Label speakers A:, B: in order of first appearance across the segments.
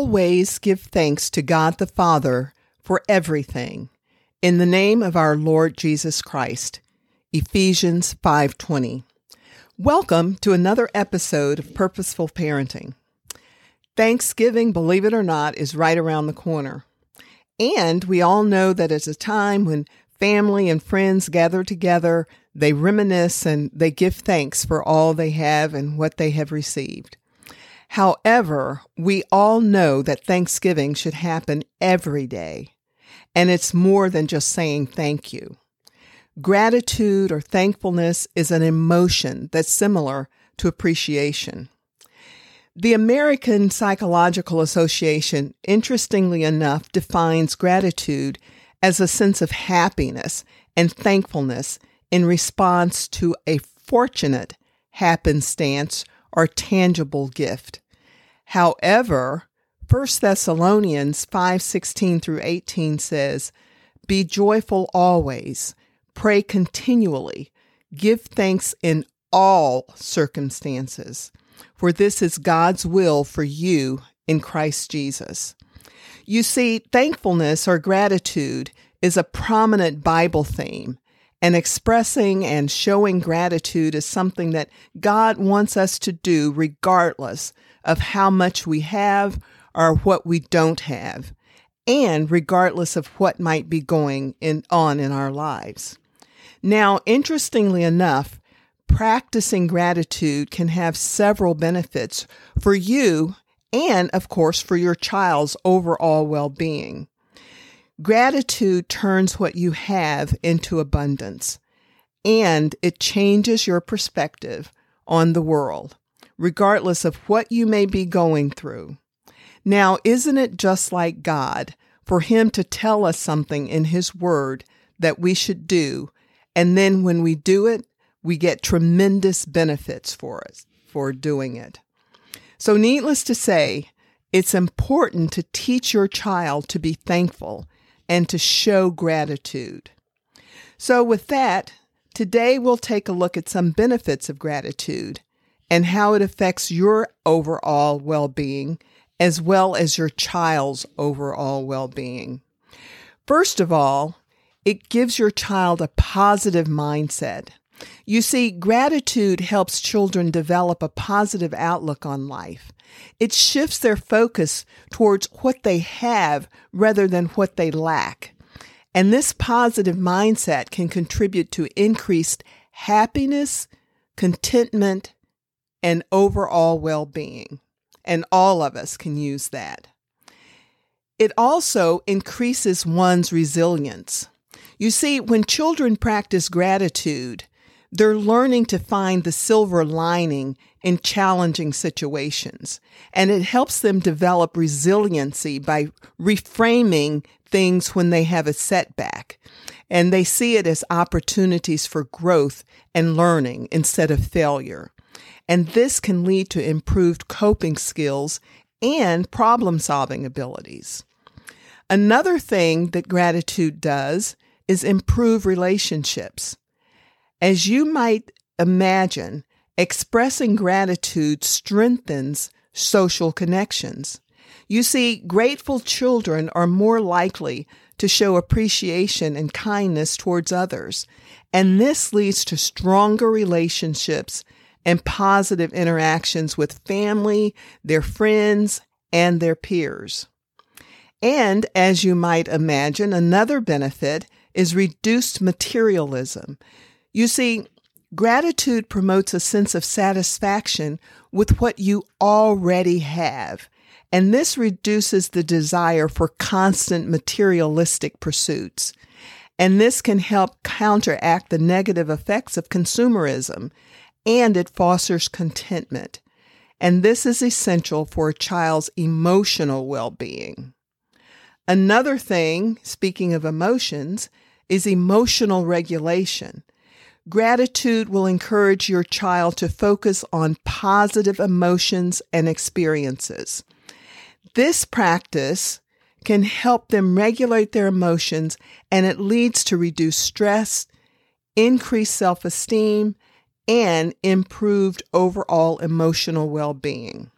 A: Always give thanks to God the Father for everything in the name of our Lord Jesus Christ. Ephesians 5:20. Welcome to another episode of Purposeful Parenting. Thanksgiving, believe it or not, is right around the corner. And we all know that it's a time when family and friends gather together, they reminisce and they give thanks for all they have and what they have received. However, we all know that Thanksgiving should happen every day, and it's more than just saying thank you. Gratitude or thankfulness is an emotion that's similar to appreciation. The American Psychological Association, interestingly enough, defines gratitude as a sense of happiness and thankfulness in response to a fortunate happenstance or tangible gift. However, 1 Thessalonians 5:16 through 18 says, "Be joyful always, pray continually, give thanks in all circumstances, for this is God's will for you in Christ Jesus." You see, thankfulness or gratitude is a prominent Bible theme and expressing and showing gratitude is something that God wants us to do regardless of how much we have or what we don't have, and regardless of what might be going in, on in our lives. Now, interestingly enough, practicing gratitude can have several benefits for you and, of course, for your child's overall well being. Gratitude turns what you have into abundance, and it changes your perspective on the world, regardless of what you may be going through. Now, isn't it just like God for Him to tell us something in His Word that we should do, and then when we do it, we get tremendous benefits for us for doing it. So, needless to say, it's important to teach your child to be thankful and to show gratitude. So, with that, today we'll take a look at some benefits of gratitude and how it affects your overall well being as well as your child's overall well being. First of all, it gives your child a positive mindset. You see, gratitude helps children develop a positive outlook on life. It shifts their focus towards what they have rather than what they lack. And this positive mindset can contribute to increased happiness, contentment, and overall well being. And all of us can use that. It also increases one's resilience. You see, when children practice gratitude, they're learning to find the silver lining in challenging situations. And it helps them develop resiliency by reframing things when they have a setback. And they see it as opportunities for growth and learning instead of failure. And this can lead to improved coping skills and problem solving abilities. Another thing that gratitude does is improve relationships. As you might imagine, expressing gratitude strengthens social connections. You see, grateful children are more likely to show appreciation and kindness towards others, and this leads to stronger relationships and positive interactions with family, their friends, and their peers. And as you might imagine, another benefit is reduced materialism. You see, gratitude promotes a sense of satisfaction with what you already have, and this reduces the desire for constant materialistic pursuits. And this can help counteract the negative effects of consumerism, and it fosters contentment. and this is essential for a child's emotional well being. Another thing, speaking of emotions, is emotional regulation. Gratitude will encourage your child to focus on positive emotions and experiences. This practice can help them regulate their emotions and it leads to reduced stress, increased self esteem, and improved overall emotional well being.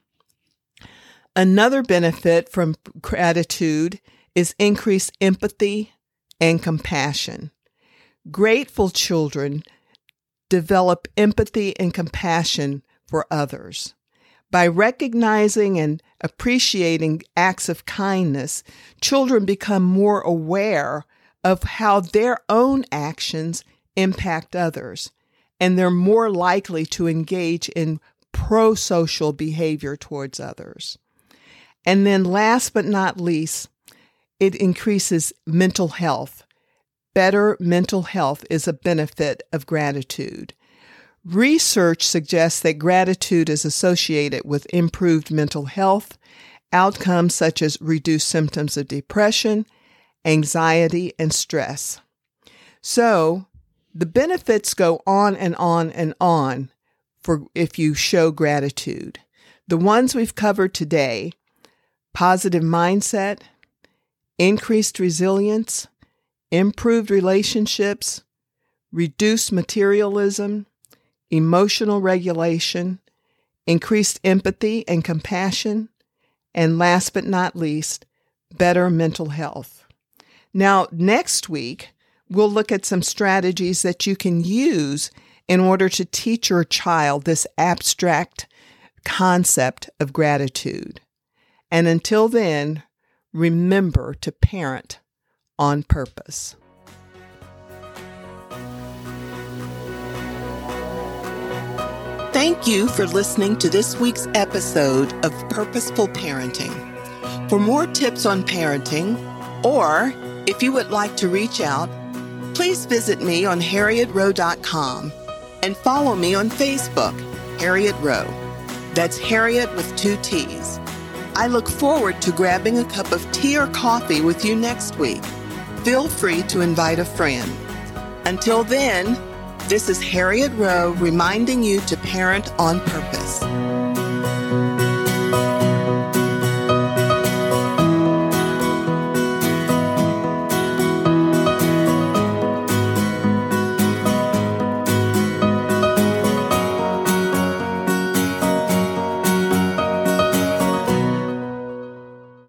A: Another benefit from gratitude is increased empathy and compassion. Grateful children develop empathy and compassion for others. By recognizing and appreciating acts of kindness, children become more aware of how their own actions impact others, and they're more likely to engage in pro social behavior towards others. And then, last but not least, it increases mental health. Better mental health is a benefit of gratitude. Research suggests that gratitude is associated with improved mental health, outcomes such as reduced symptoms of depression, anxiety, and stress. So, the benefits go on and on and on for if you show gratitude. The ones we've covered today positive mindset, increased resilience, improved relationships, reduced materialism, emotional regulation, increased empathy and compassion, and last but not least, better mental health. Now, next week, we'll look at some strategies that you can use in order to teach your child this abstract concept of gratitude. And until then, remember to parent on purpose. Thank you for listening to this week's episode of Purposeful Parenting. For more tips on parenting, or if you would like to reach out, please visit me on harriettrowe.com and follow me on Facebook, Harriett Rowe. That's Harriett with two T's. I look forward to grabbing a cup of tea or coffee with you next week. Feel free to invite a friend. Until then, this is Harriett Rowe reminding you to parent on purpose.